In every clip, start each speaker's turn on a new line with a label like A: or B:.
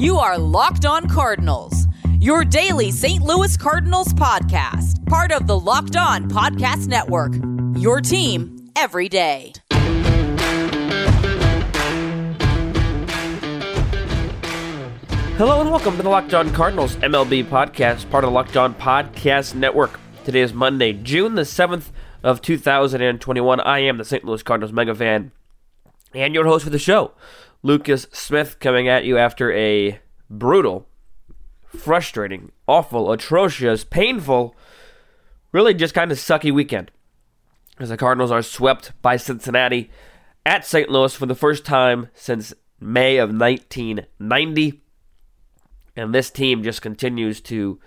A: You are Locked On Cardinals, your daily St. Louis Cardinals podcast, part of the Locked On Podcast Network. Your team every day.
B: Hello and welcome to the Locked On Cardinals MLB podcast, part of the Locked On Podcast Network. Today is Monday, June the 7th of 2021. I am the St. Louis Cardinals mega fan and your host for the show, Lucas Smith, coming at you after a brutal, frustrating, awful, atrocious, painful, really just kind of sucky weekend. As the Cardinals are swept by Cincinnati at St. Louis for the first time since May of 1990. And this team just continues to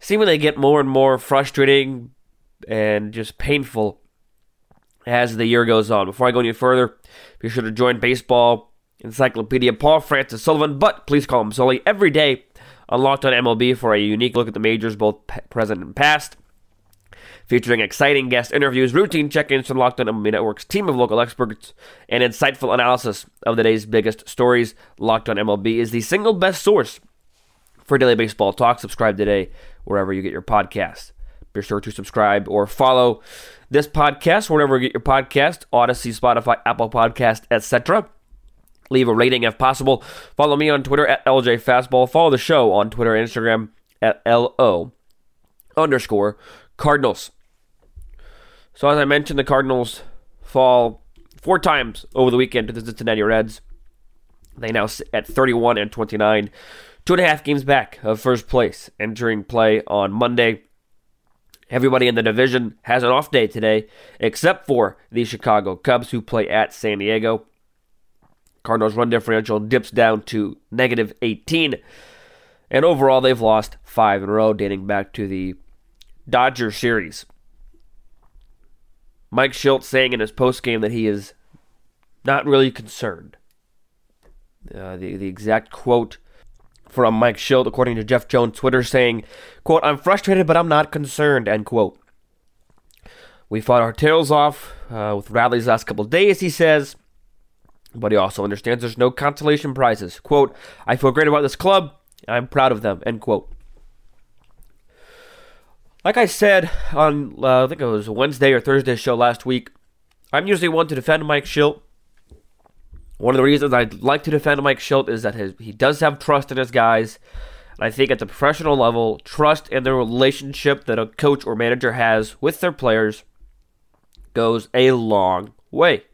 B: seemingly get more and more frustrating and just painful as the year goes on. Before I go any further, be sure to join Baseball Encyclopedia Paul Francis Sullivan, but please call him Sully, every day on Locked On MLB for a unique look at the majors, both present and past. Featuring exciting guest interviews, routine check ins from Locked On MLB Network's team of local experts, and insightful analysis of the day's biggest stories. Locked On MLB is the single best source for daily baseball talk. Subscribe today wherever you get your podcasts. Be sure to subscribe or follow this podcast wherever you get your podcast, Audacy, Spotify, Apple Podcast, etc. Leave a rating if possible. Follow me on Twitter at LJ Fastball. Follow the show on Twitter and Instagram at LO underscore Cardinals. So as I mentioned, the Cardinals fall four times over the weekend to the Cincinnati Reds. They now sit at 31 and 29, two and a half games back of first place entering play on Monday. Everybody in the division has an off day today, except for the Chicago Cubs, who play at San Diego. Cardinals' run differential dips down to negative 18. And overall, they've lost five in a row, dating back to the Dodger series. Mike Shildt saying in his postgame that he is not really concerned. Uh, the, the exact quote from Mike Shildt, according to Jeff Jones' Twitter, saying, quote, I'm frustrated, but I'm not concerned, end quote. We fought our tails off uh, with Radley's last couple days, he says, but he also understands there's no consolation prizes. Quote, I feel great about this club, I'm proud of them, end quote. Like I said on, uh, I think it was Wednesday or Thursday show last week, I'm usually one to defend Mike Shildt one of the reasons I like to defend Mike Shildt is that his, he does have trust in his guys. And I think at the professional level, trust in the relationship that a coach or manager has with their players goes a long way.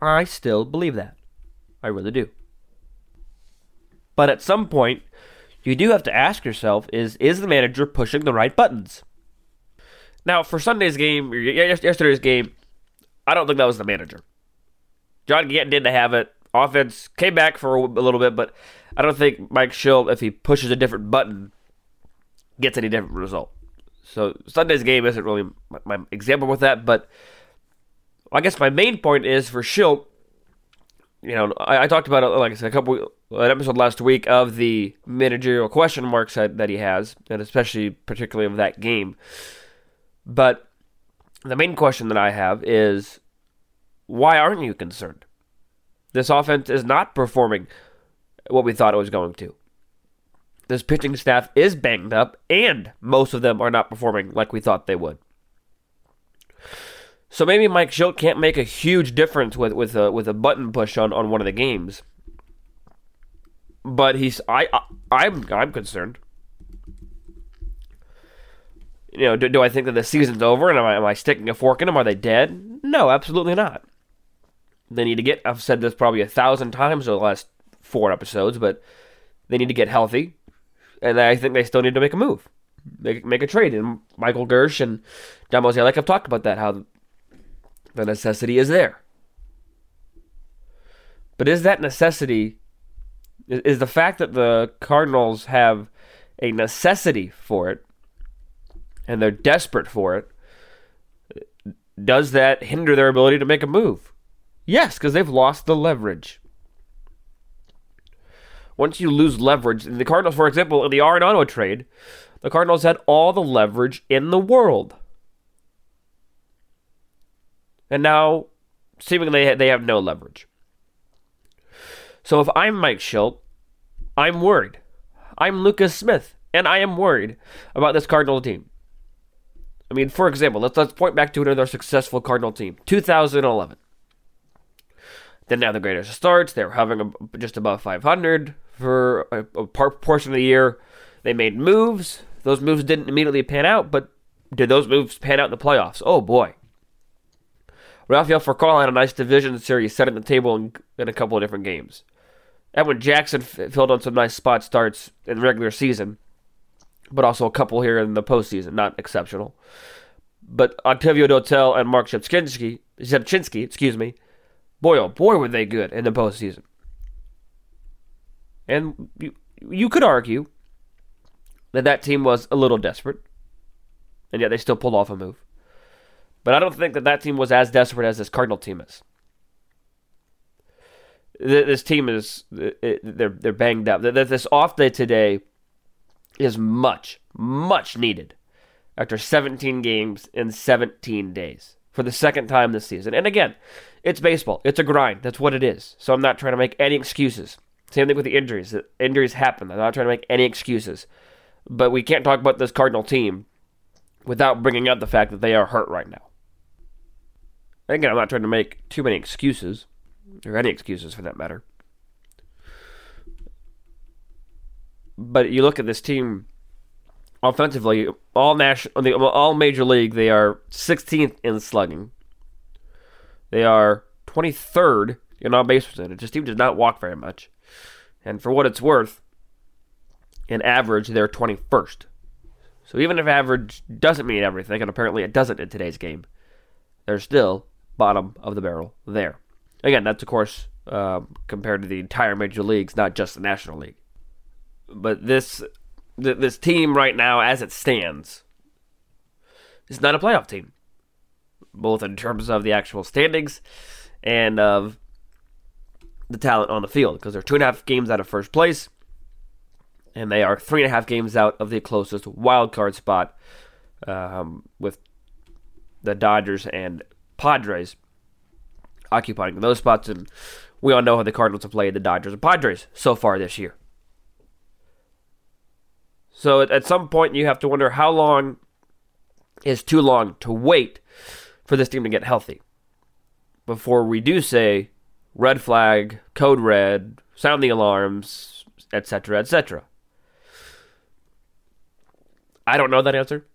B: I still believe that. I really do. But at some point, you do have to ask yourself is is the manager pushing the right buttons? Now, for Sunday's game, yesterday's game, I don't think that was the manager. John Gant didn't have it. Offense came back for a little bit, but I don't think Mike Shildt, if he pushes a different button, gets any different result. So Sunday's game isn't really my example with that, but I guess my main point is for Shildt. You know, I, I talked about like I said, a couple an episode last week of the managerial question marks that, that he has, and especially particularly of that game. But the main question that I have is why aren't you concerned? This offense is not performing what we thought it was going to. This pitching staff is banged up, and most of them are not performing like we thought they would. So maybe Mike Shildt can't make a huge difference with with a with a button push on, on one of the games. But he's I, I I'm I'm concerned. You know, do, do I think that the season's over and am I, am I sticking a fork in them? Are they dead? No, absolutely not. They need to get, I've said this probably a thousand times over the last four episodes, but they need to get healthy. And I think they still need to make a move, make, make a trade. And Michael Girsch and Mozeliak have talked about that, how the necessity is there. But is that necessity, is the fact that the Cardinals have a necessity for it and they're desperate for it, does that hinder their ability to make a move? Yes, because they've lost the leverage. Once you lose leverage, the Cardinals, for example, in the Arenado trade, the Cardinals had all the leverage in the world. And now, seemingly, they have no leverage. So if I'm Mike Shildt, I'm worried. I'm Lucas Smith, and I am worried about this Cardinal team. I mean, for example, let's let's point back to another successful Cardinal team, 2011. Then now the greatest starts. They were having a, just above 500 for a, a portion of the year. They made moves. Those moves didn't immediately pan out, but did those moves pan out in the playoffs? Oh boy. Rafael Furcal had a nice division series setting the table in, in a couple of different games. Edwin Jackson f- filled on some nice spot starts in the regular season, but also a couple here in the postseason, not exceptional. But Octavio Dotel and Mark Shepchinski, Shepchinski, excuse me, boy oh boy were they good in the postseason. And you, you could argue that that team was a little desperate, and yet they still pulled off a move. But I don't think that that team was as desperate as this Cardinal team is. This team is they're they're banged up. This off day today is much much needed after 17 games in 17 days for the second time this season. And again, it's baseball. It's a grind. That's what it is. So I'm not trying to make any excuses. Same thing with the injuries. Injuries happen. I'm not trying to make any excuses. But we can't talk about this Cardinal team without bringing up the fact that they are hurt right now. Again, I'm not trying to make too many excuses, or any excuses for that matter. But you look at this team offensively, all national, all major league, they are 16th in slugging. They are 23rd in on base percentage. This team does not walk very much, and for what it's worth, in average, they're 21st. So even if average doesn't mean everything, and apparently it doesn't in today's game, they're still bottom of the barrel there. Again, that's of course uh, compared to the entire major leagues, not just the National League. But this th- this team right now, as it stands, is not a playoff team, both in terms of the actual standings and of the talent on the field, because they're two and a half games out of first place, and they are three and a half games out of the closest wild card spot, um, with the Dodgers and Padres occupying those spots. And we all know how the Cardinals have played the Dodgers and Padres so far this year. So at, some point, you have to wonder how long is too long to wait for this team to get healthy before we do say red flag, code red, sound the alarms, etc., etc. I don't know that answer.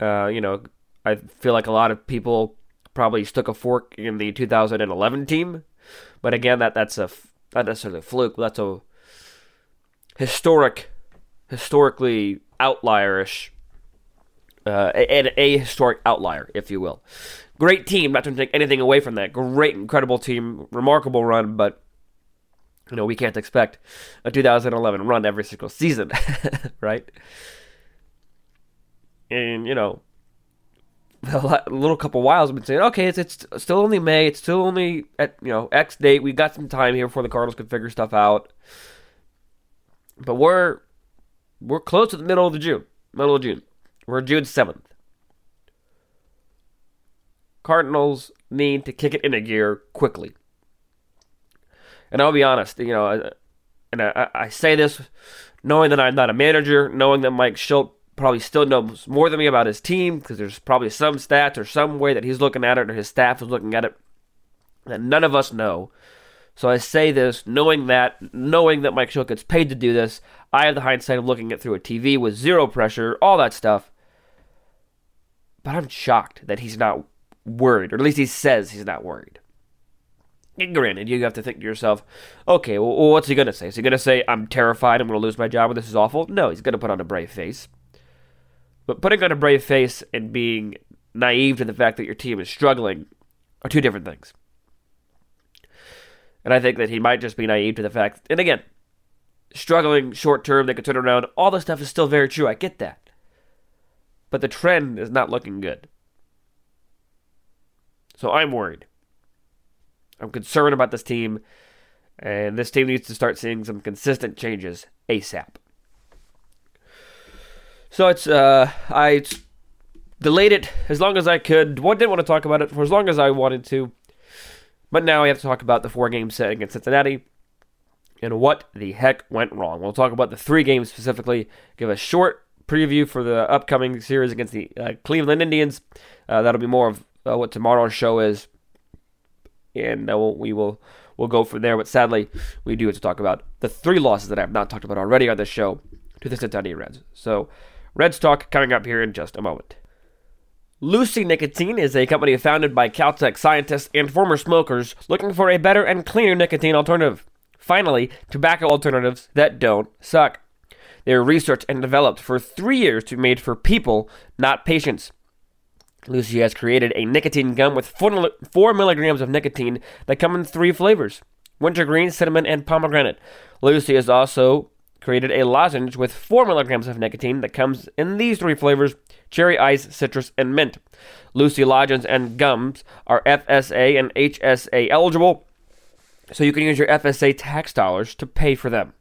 B: Uh, you know, I feel like a lot of people probably stuck a fork in the 2011 team. But again, that that's a not necessarily a fluke. That's a historic, historically outlierish, uh, a, a historic outlier, if you will. Great team. Not to take anything away from that. Great, incredible team. Remarkable run, but you know we can't expect a 2011 run every single season, right? And you know a little couple whiles, been saying, okay, it's it's still only May. It's still only at you know X date. We got some time here before the Cardinals can figure stuff out. But we're we're close to the middle of the June, middle of June. We're June seventh. Cardinals need to kick it into gear quickly. And I'll be honest, you know, and I, I say this knowing that I'm not a manager, knowing that Mike Shildt probably still knows more than me about his team because there's probably some stats or some way that he's looking at it or his staff is looking at it that none of us know. So I say this knowing that, knowing that Mike Shildt gets paid to do this. I have the hindsight of looking at through a TV with zero pressure, all that stuff. But I'm shocked that he's not worried, or at least he says he's not worried. And granted, you have to think to yourself, okay, well, what's he going to say? Is he going to say, I'm terrified, I'm going to lose my job, and this is awful? No, he's going to put on a brave face. But putting on a brave face and being naive to the fact that your team is struggling are two different things. And I think that he might just be naive to the fact, and again, struggling short term, they could turn around. All this stuff is still very true. I get that. But the trend is not looking good. So I'm worried. I'm concerned about this team, and this team needs to start seeing some consistent changes ASAP. So it's uh, I delayed it as long as I could. One didn't want to talk about it for as long as I wanted to, but now I have to talk about the four game set against Cincinnati. and what the heck went wrong. We'll talk about the three games specifically, give a short preview for the upcoming series against the uh, Cleveland Indians. Uh, that'll be more of uh, what tomorrow's show is, and uh, we'll, we will we'll go from there. But sadly, we do have to talk about the three losses that I have not talked about already on this show to the Cincinnati Reds. So, Reds talk coming up here in just a moment. Lucy Nicotine is a company founded by Caltech scientists and former smokers looking for a better and cleaner nicotine alternative. Finally, tobacco alternatives that don't suck. They were researched and developed for three years to be made for people, not patients. Lucy has created a nicotine gum with 4, 4 milligrams of nicotine that come in three flavors wintergreen, cinnamon, and pomegranate. Lucy is also created a lozenge with 4 milligrams of nicotine that comes in these three flavors cherry ice, citrus, and mint. Lucy lozenges and gums are FSA and HSA eligible, so you can use your FSA tax dollars to pay for them.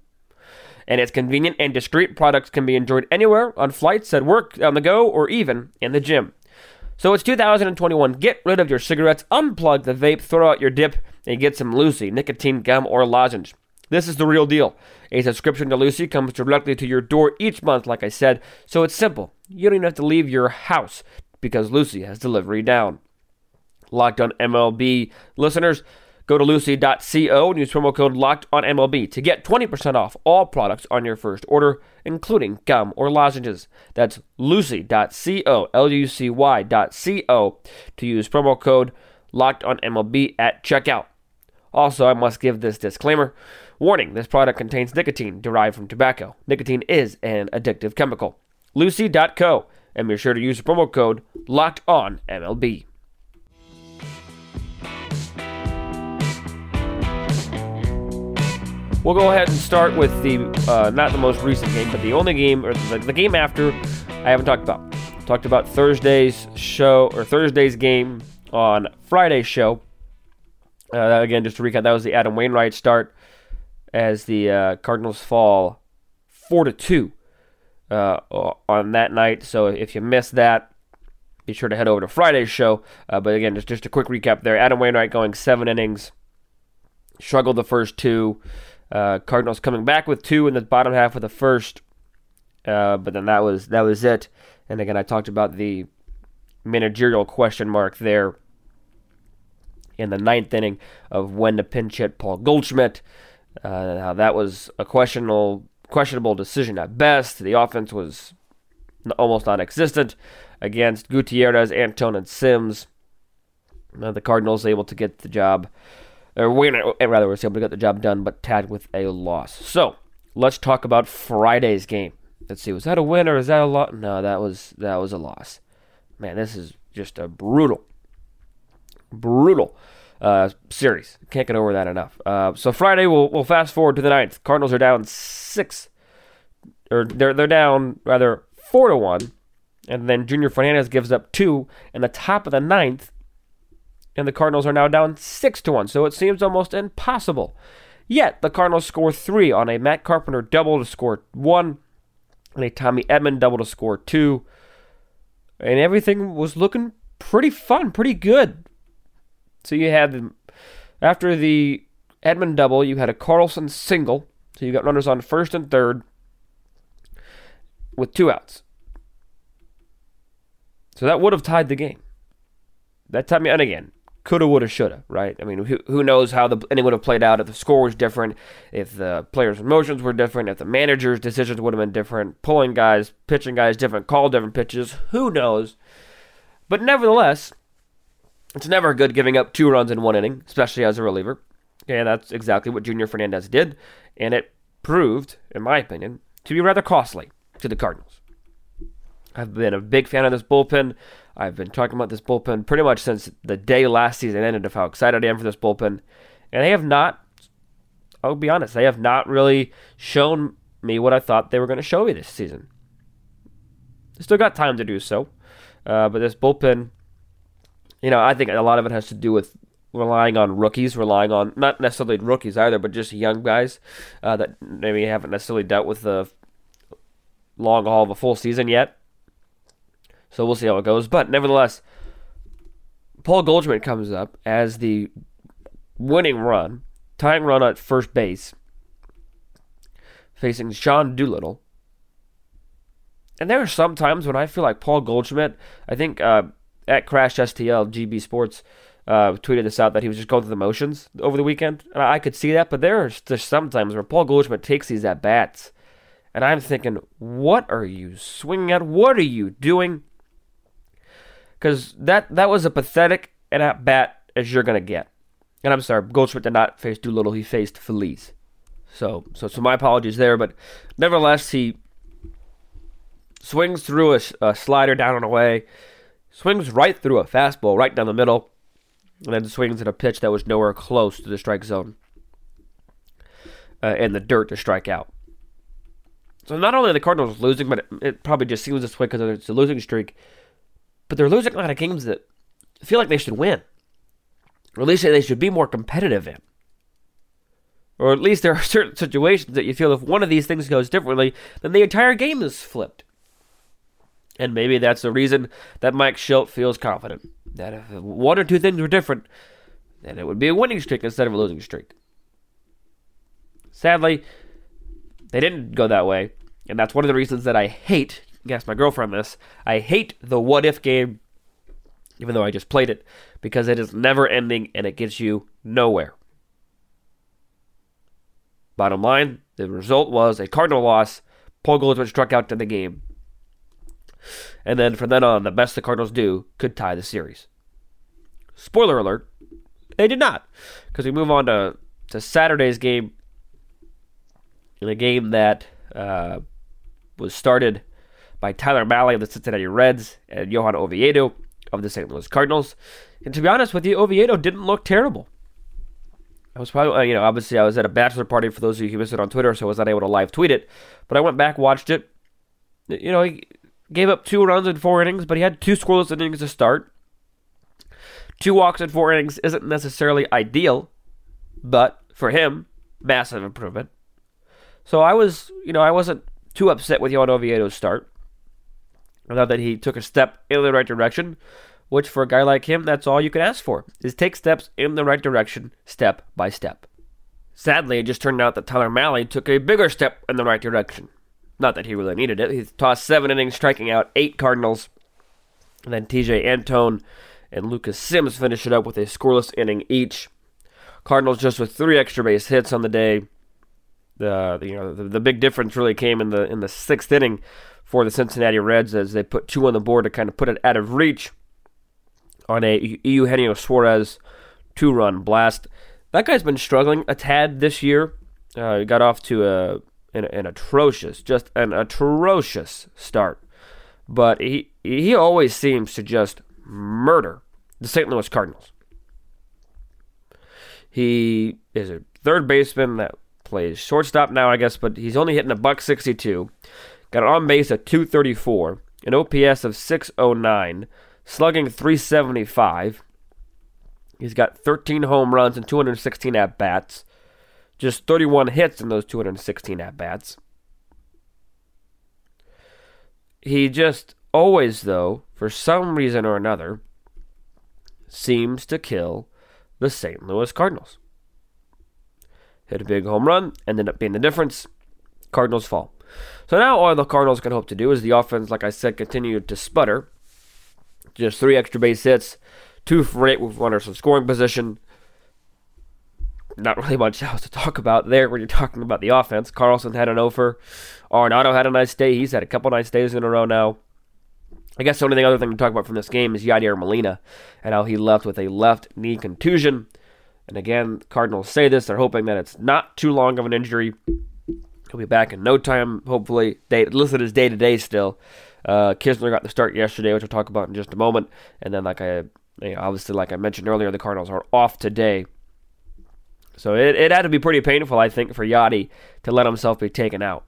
B: And its convenient and discreet products can be enjoyed anywhere, on flights, at work, on the go, or even in the gym. So it's 2021. Get rid of your cigarettes, unplug the vape, throw out your dip, and get some Lucy, nicotine gum, or lozenge. This is the real deal. A subscription to Lucy comes directly to your door each month, like I said, so it's simple. You don't even have to leave your house because Lucy has delivery down. Locked on MLB listeners, go to lucy.co and use promo code locked on MLB to get 20% off all products on your first order, including gum or lozenges. That's lucy.co, L U C Y.co, to use promo code locked on MLB at checkout. Also, I must give this disclaimer. Warning this product contains nicotine derived from tobacco. Nicotine is an addictive chemical. Lucy.co, and be sure to use the promo code locked on MLB. We'll go ahead and start with the uh, not the most recent game, but the only game or the, the game after I haven't talked about. Talked about Thursday's show or Thursday's game on Friday's show. Uh, again, just to recap, that was the Adam Wainwright start as the uh, Cardinals fall four to two uh, on that night. So if you missed that, be sure to head over to Friday's show. Uh, but again, just just a quick recap there. Adam Wainwright going seven innings, struggled the first two. Uh, Cardinals coming back with two in the bottom half of the first, uh, but then that was that was it. And again, I talked about the managerial question mark there in the ninth inning of when to pinch hit Paul Goldschmidt. Uh, how that was a questionable questionable decision at best. The offense was almost non-existent against Gutierrez, Antone, and Sims. Uh, the Cardinals able to get the job, or rather, was able to get the job done, but tagged with a loss. So let's talk about Friday's game. Let's see, was that a win or is that a loss? No, that was that was a loss. Man, this is just a brutal, brutal uh, series. Can't get over that enough. Uh, so Friday, we'll, we'll fast forward to the ninth. Cardinals are down six, or they're they're down rather four to one, and then Junior Fernandez gives up two in the top of the ninth, and the Cardinals are now down six to one. So it seems almost impossible. Yet the Cardinals score three on a Matt Carpenter double to score one, and a Tommy Edman double to score two, and everything was looking pretty fun, pretty good so you had the, after the Edman double, you had a Carlson single. So you got runners on first and third with two outs. So that would have tied the game. That tied me, again, coulda, woulda, shoulda, right? I mean, who, who knows how the inning would have played out if the score was different, if the players' emotions were different, if the manager's decisions would have been different, pulling guys, pitching guys different, call different pitches. Who knows? But nevertheless, it's never good giving up two runs in one inning, especially as a reliever. And that's exactly what Junior Fernandez did. And it proved, in my opinion, to be rather costly to the Cardinals. I've been a big fan of this bullpen. I've been talking about this bullpen pretty much since the day last season ended of how excited I am for this bullpen. And they have not, I'll be honest, they have not really shown me what I thought they were going to show me this season. Still got time to do so. Uh, but this bullpen you know, I think a lot of it has to do with relying on rookies, relying on not necessarily rookies either, but just young guys uh, that maybe haven't necessarily dealt with the long haul of a full season yet. So we'll see how it goes. But nevertheless, Paul Goldschmidt comes up as the winning run, tying run at first base, facing Sean Doolittle. And there are some times when I feel like Paul Goldschmidt, I think uh, at Crash STL, GB Sports, uh, tweeted this out that he was just going through the motions over the weekend. And I could see that, but there are just some times where Paul Goldschmidt takes these at bats. And I'm thinking, what are you swinging at? What are you doing? Because that, that was a pathetic and at bat as you're to get. And I'm sorry, Goldschmidt did not face Doolittle. He faced Feliz. So, so, so my apologies there. But nevertheless, he swings through a, a slider down and away, swings right through a fastball right down the middle, and then swings at a pitch that was nowhere close to the strike zone uh, in the dirt to strike out. So not only are the Cardinals losing, but it, it probably just seems this way because it's a losing streak, but they're losing a lot of games that feel like they should win. Or at least they should be more competitive in. Or at least there are certain situations that you feel if one of these things goes differently, then the entire game is flipped. And maybe that's the reason that Mike Shildt feels confident that if one or two things were different, then it would be a winning streak instead of a losing streak. Sadly, they didn't go that way, and that's one of the reasons that I hate. Guess my girlfriend this. I hate the what if game, even though I just played it, because it is never ending and it gets you nowhere. Bottom line, the result was a Cardinal loss. Paul Goldschmidt struck out in the game. And then from then on, the best the Cardinals do could tie the series. Spoiler alert, they did not. Because we move on to, to Saturday's game. In a game that uh, was started by Tyler Mahle of the Cincinnati Reds and Johan Oviedo of the St. Louis Cardinals. And to be honest with you, Oviedo didn't look terrible. I was probably, uh, you know, obviously I was at a bachelor party for those of you who missed it on Twitter, so I was not able to live tweet it. But I went back, watched it. You know, gave up two runs in four innings, but he had two scoreless innings to start. Two walks in four innings isn't necessarily ideal, but for him, massive improvement. So I was, you know, I wasn't too upset with Johan Oviedo's start. I thought that he took a step in the right direction, which for a guy like him, that's all you can ask for, is take steps in the right direction, step by step. Sadly, it just turned out that Tyler Mahle took a bigger step in the right direction. Not that he really needed it. He tossed seven innings, striking out eight Cardinals. And then TJ Antone and Lucas Sims finished it up with a scoreless inning each. Cardinals just with three extra base hits on the day. The you know the, the big difference really came in the in the sixth inning for the Cincinnati Reds as they put two on the board to kind of put it out of reach on a Eugenio Suarez two run blast. That guy's been struggling a tad this year. Uh, got off to a an, an atrocious, just an atrocious start. But he he always seems to just murder the St. Louis Cardinals. He is a third baseman that plays shortstop now, I guess, but he's only hitting a buck 62. Got an on base of 234, an OPS of 609, slugging 375. He's got 13 home runs and 216 at bats. Just 31 hits in those 216 at bats. He just always, though, for some reason or another, seems to kill the St. Louis Cardinals. Hit a big home run, ended up being the difference. Cardinals fall. So now all the Cardinals can hope to do is the offense, like I said, continue to sputter. Just three extra base hits, two for eight with runners in scoring position, not really much else to talk about there when you're talking about the offense. Carlson had an offer. Arenado had a nice day. He's had a couple nice days in a row now. I guess the only other thing to talk about from this game is Yadier Molina and how he left with a left knee contusion. And again, Cardinals say this. They're hoping that it's not too long of an injury. He'll be back in no time, hopefully. Day, listed as day to day still. Uh, Knizner got the start yesterday, which we'll talk about in just a moment. And then, like I, obviously, like I mentioned earlier, the Cardinals are off today so it, it had to be pretty painful, I think, for Yadi to let himself be taken out.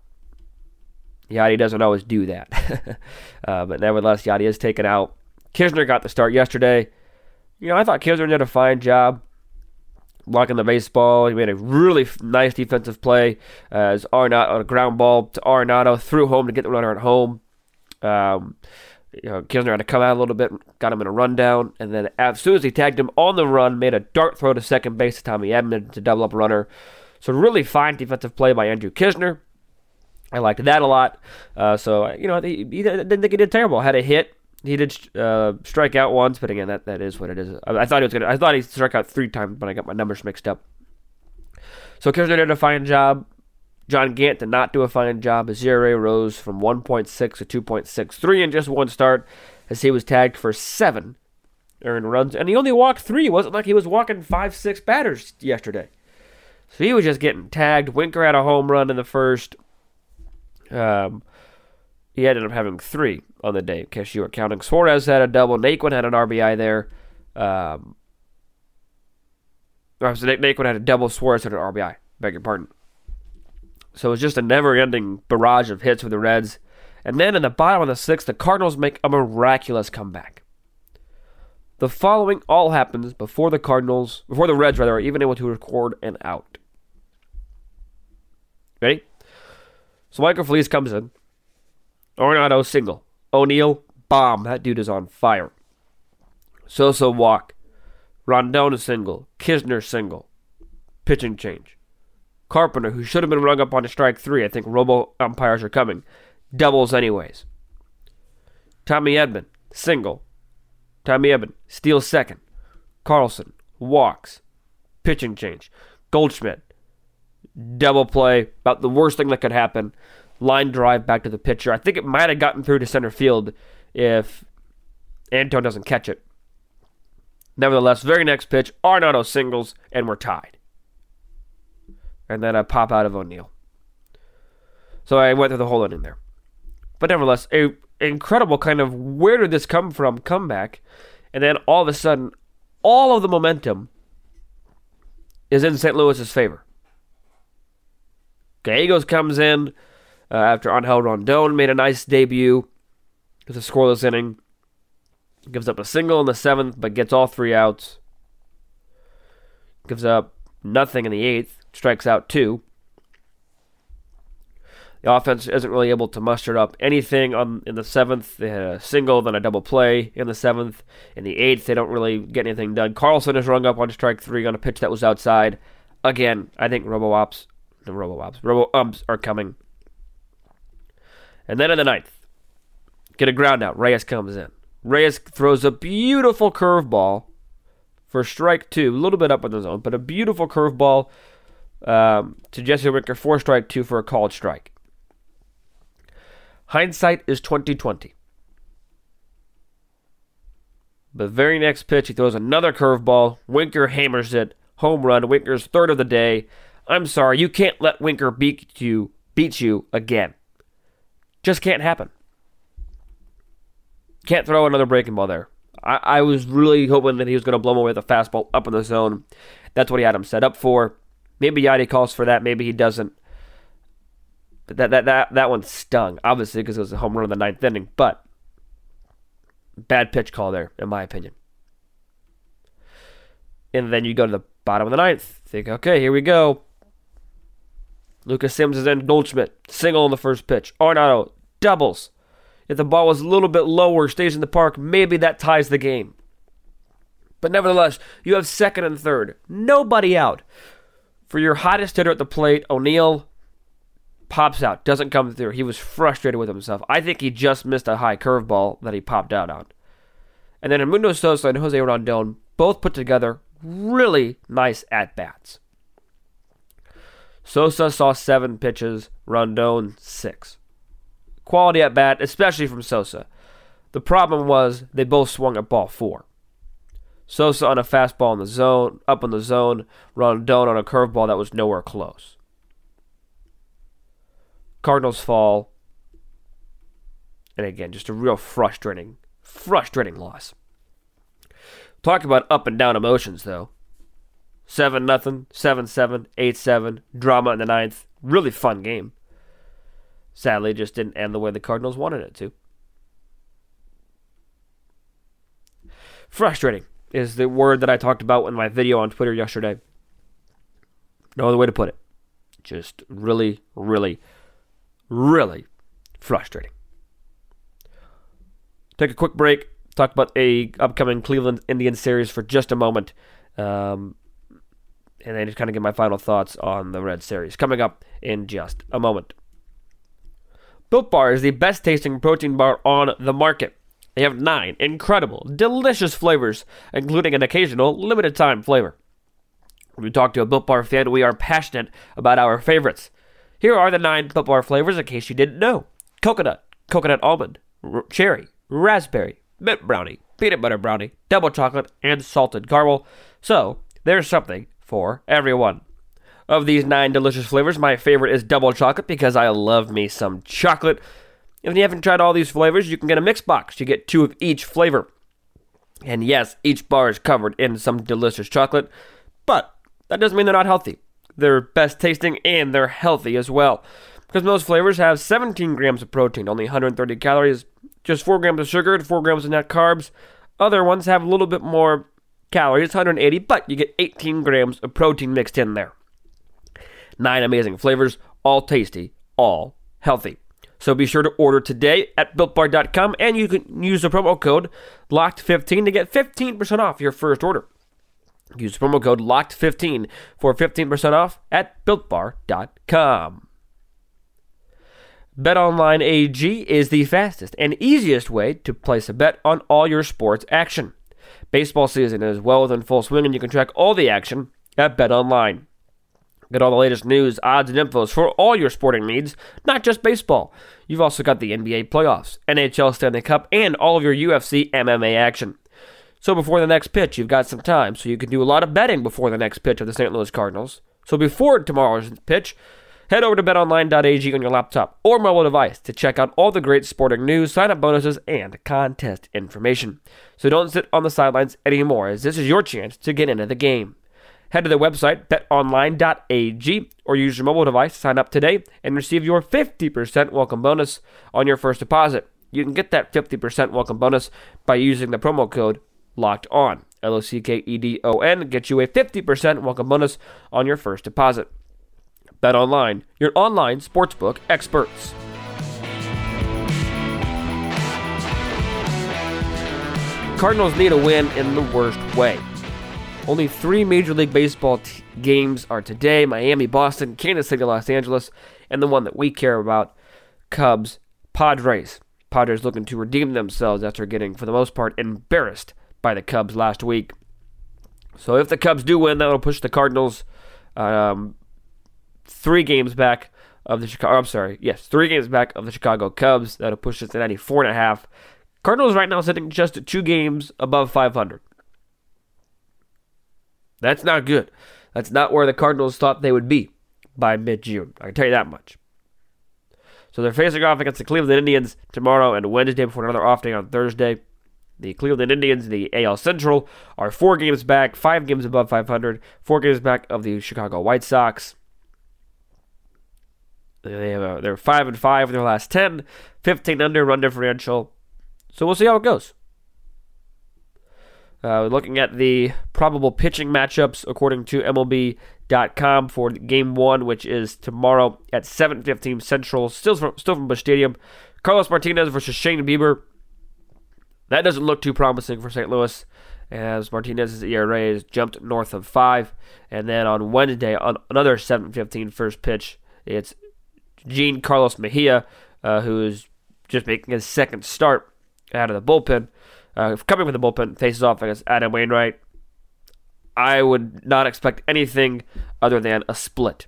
B: Yadi doesn't always do that. uh, but nevertheless, Yadi is taken out. Knizner got the start yesterday. You know, I thought Knizner did a fine job blocking the baseball. He made a really nice defensive play uh, as Arenado on a ground ball to Arenado threw home to get the runner at home. Um, you know, Knizner had to come out a little bit, got him in a rundown, and then as soon as he tagged him on the run, made a dart throw to second base to Tommy Edman to double up runner. So really fine defensive play by Andrew Knizner. I liked that a lot. Uh, so you know, he, he didn't think he did terrible. Had a hit. He did uh, strike out once, but again, that, that is what it is. I, I, thought he was gonna. I thought he struck out three times, but I got my numbers mixed up. So Knizner did a fine job. John Gant did not do a fine job. His ERA rose from 1.6 to 2.63 in just one start, as he was tagged for seven earned runs, and he only walked three. It wasn't like he was walking five, six batters yesterday. So he was just getting tagged. Winker had a home run in the first. Um, he ended up having three on the day, in case you were counting. Suarez had a double. Naquin had an RBI there. Um, Naquin had a double. Suarez had an RBI. Beg your pardon. So it was just a never-ending barrage of hits for the Reds. And then in the bottom of the sixth, the Cardinals make a miraculous comeback. The following all happens before the Cardinals, before the Reds rather, are even able to record an out. Ready? So Michael Feliz comes in. Arenado single. O'Neill bomb. That dude is on fire. Sosa walk. Rondon single. Knizner single. Pitching change. Carpenter, who should have been rung up on a strike three, I think robo umpires are coming, doubles anyways. Tommy Edman, single. Tommy Edman, steals second. Carlson, walks. Pitching change. Goldschmidt, double play, about the worst thing that could happen. Line drive back to the pitcher. I think it might have gotten through to center field if Antone doesn't catch it. Nevertheless, very next pitch, Arenado singles, and we're tied. And then a pop out of O'Neill. So I went through the whole inning there. But nevertheless, a incredible kind of where did this come from comeback. And then all of a sudden, all of the momentum is in St. Louis's favor. Gallegos comes in uh, after Angel Rondon made a nice debut with a scoreless inning. Gives up a single in the seventh, but gets all three outs. Gives up nothing in the eighth, strikes out two. The offense isn't really able to muster up anything on in the seventh. They had a single, then a double play in the seventh. In the eighth, they don't really get anything done. Carlson is rung up on strike three on a pitch that was outside. Again, I think Robo Ops the robo ops, robo umps are coming. And then in the ninth, get a ground out. Reyes comes in. Reyes throws a beautiful curveball for strike two, a little bit up in the zone, but a beautiful curveball um, to Jesse Winker for strike two for a called strike. Hindsight is twenty twenty. The very next pitch, he throws another curveball. Winker hammers it. Home run. Winker's third of the day. I'm sorry, you can't let Winker beat you beat you again. Just can't happen. Can't throw another breaking ball there. I, I was really hoping that he was going to blow him away with a fastball up in the zone. That's what he had him set up for. Maybe Yadi calls for that. Maybe he doesn't. But that that that that one stung, obviously, because it was a home run in the ninth inning. But bad pitch call there, in my opinion. And then you go to the bottom of the ninth. Think, okay, here we go. Lucas Sims is in Goldschmidt, single on the first pitch. Arenado doubles. If the ball was a little bit lower, stays in the park, maybe that ties the game. But nevertheless, you have second and third. Nobody out. For your hottest hitter at the plate, O'Neill pops out, doesn't come through. He was frustrated with himself. I think he just missed a high curveball that he popped out on. And then Edmundo Sosa and Jose Rondon both put together really nice at bats. Sosa saw seven pitches, Rondon six. Quality at bat, especially from Sosa. The problem was they both swung at ball four. Sosa on a fastball in the zone, up in the zone, Rondon on a curveball that was nowhere close. Cardinals fall. And again, just a real frustrating, frustrating loss. Talk about up and down emotions, though. 7 nothing, 7 7, 8 7, drama in the ninth. Really fun game. Sadly, just didn't end the way the Cardinals wanted it to. Frustrating is the word that I talked about in my video on Twitter yesterday. No other way to put it. Just really, really, really frustrating. Take a quick break. Talk about a upcoming Cleveland Indians series for just a moment. Um, and then just kind of get my final thoughts on the Red Series coming up in just a moment. Built Bar is the best tasting protein bar on the market. They have nine incredible, delicious flavors, including an occasional limited time flavor. When we talk to a Built Bar fan, we are passionate about our favorites. Here are the nine Built Bar flavors in case you didn't know coconut, coconut almond, r- cherry, raspberry, mint brownie, peanut butter brownie, double chocolate, and salted caramel. So, there's something for everyone. Of these nine delicious flavors, my favorite is double chocolate because I love me some chocolate. If you haven't tried all these flavors, you can get a mix box. You get two of each flavor. And yes, each bar is covered in some delicious chocolate, but that doesn't mean they're not healthy. They're best tasting and they're healthy as well. Because most flavors have 17 grams of protein, only 130 calories, just 4 grams of sugar, and 4 grams of net carbs. Other ones have a little bit more calories, 180, but you get 18 grams of protein mixed in there. Nine amazing flavors, all tasty, all healthy. So be sure to order today at builtbar.com and you can use the promo code LOCKED15 to get 15% off your first order. Use the promo code LOCKED15 for 15% off at builtbar.com. BetOnline AG is the fastest and easiest way to place a bet on all your sports action. Baseball season is well within full swing and you can track all the action at BetOnline. Get all the latest news, odds, and infos for all your sporting needs, not just baseball. You've also got the NBA playoffs, NHL Stanley Cup, and all of your UFC MMA action. So before the next pitch, you've got some time, so you can do a lot of betting before the next pitch of the St. Louis Cardinals. So before tomorrow's pitch, head over to betonline.ag on your laptop or mobile device to check out all the great sporting news, sign up bonuses, and contest information. So don't sit on the sidelines anymore, as this is your chance to get into the game. Head to the website betonline.ag or use your mobile device to sign up today and receive your 50% welcome bonus on your first deposit. You can get that 50% welcome bonus by using the promo code locked on. L O C K E D O N gets you a 50% welcome bonus on your first deposit. Bet online, your online sportsbook experts. Cardinals need a win in the worst way. Only three Major League Baseball t- games are today Miami, Boston, Kansas City, Los Angeles, and the one that we care about Cubs, Padres. Padres looking to redeem themselves after getting, for the most part, embarrassed by the Cubs last week. So if the Cubs do win, that'll push the Cardinals um, three games back of the Chicago. I'm sorry, yes, three games back of the Chicago Cubs. That'll push Cincinnati four and a half. Cardinals right now sitting just two games above 500. That's not good. That's not where the Cardinals thought they would be by mid June. I can tell you that much. So they're facing off against the Cleveland Indians tomorrow and Wednesday before another off day on Thursday. The Cleveland Indians, the AL Central, are four games back, five games above 500, four games back of the Chicago White Sox. They have a, they're five and five in their last 10, 15 under run differential. So we'll see how it goes. Uh, looking at the probable pitching matchups according to MLB.com for Game One, which is tomorrow at 7:15 Central, still from still from Busch Stadium. Carlos Martinez versus Shane Bieber. That doesn't look too promising for St. Louis, as Martinez's ERA has jumped north of five. And then on Wednesday, on another 7:15 first pitch, it's Jean Carlos Mejia, uh, who is just making his second start out of the bullpen. Uh, coming from the bullpen, faces off against Adam Wainwright. I would not expect anything other than a split.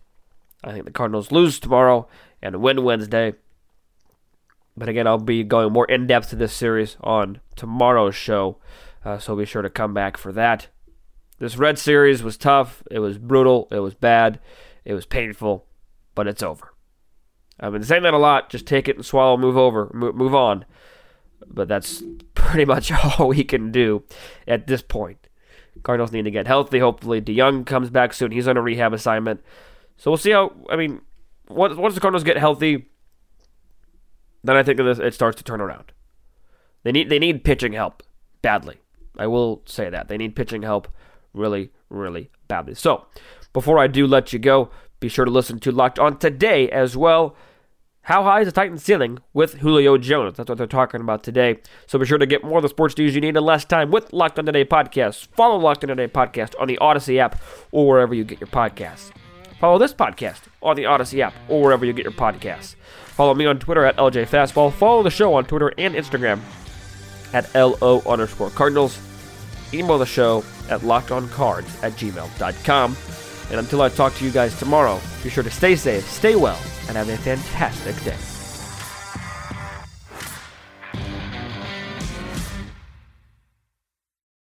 B: I think the Cardinals lose tomorrow and win Wednesday. But again, I'll be going more in depth to this series on tomorrow's show, uh, so be sure to come back for that. This Red Series was tough. It was brutal. It was bad. It was painful, but it's over. I've been saying that a lot. Just take it and swallow, move over, move on but that's pretty much all we can do at this point. Cardinals need to get healthy. Hopefully, DeJong comes back soon. He's on a rehab assignment. So we'll see how. I mean, once, once the Cardinals get healthy, then I think it starts to turn around. They need they need pitching help badly. I will say that they need pitching help really, really badly. So before I do let you go, be sure to listen to Locked On today as well. How high is the Titans ceiling with Julio Jones? That's what they're talking about today. So be sure to get more of the sports news you need in less time with Locked On Today podcast. Follow Locked On Today podcast on the Audacy app or wherever you get your podcasts. follow this podcast on the Audacy app or wherever you get your podcasts. Follow me on Twitter at LJ Fastball. Follow the show on Twitter and Instagram at LO underscore Cardinals. Email the show at lockedoncards at gmail.com. And until I talk to you guys tomorrow, be sure to stay safe, stay well, and have a fantastic day.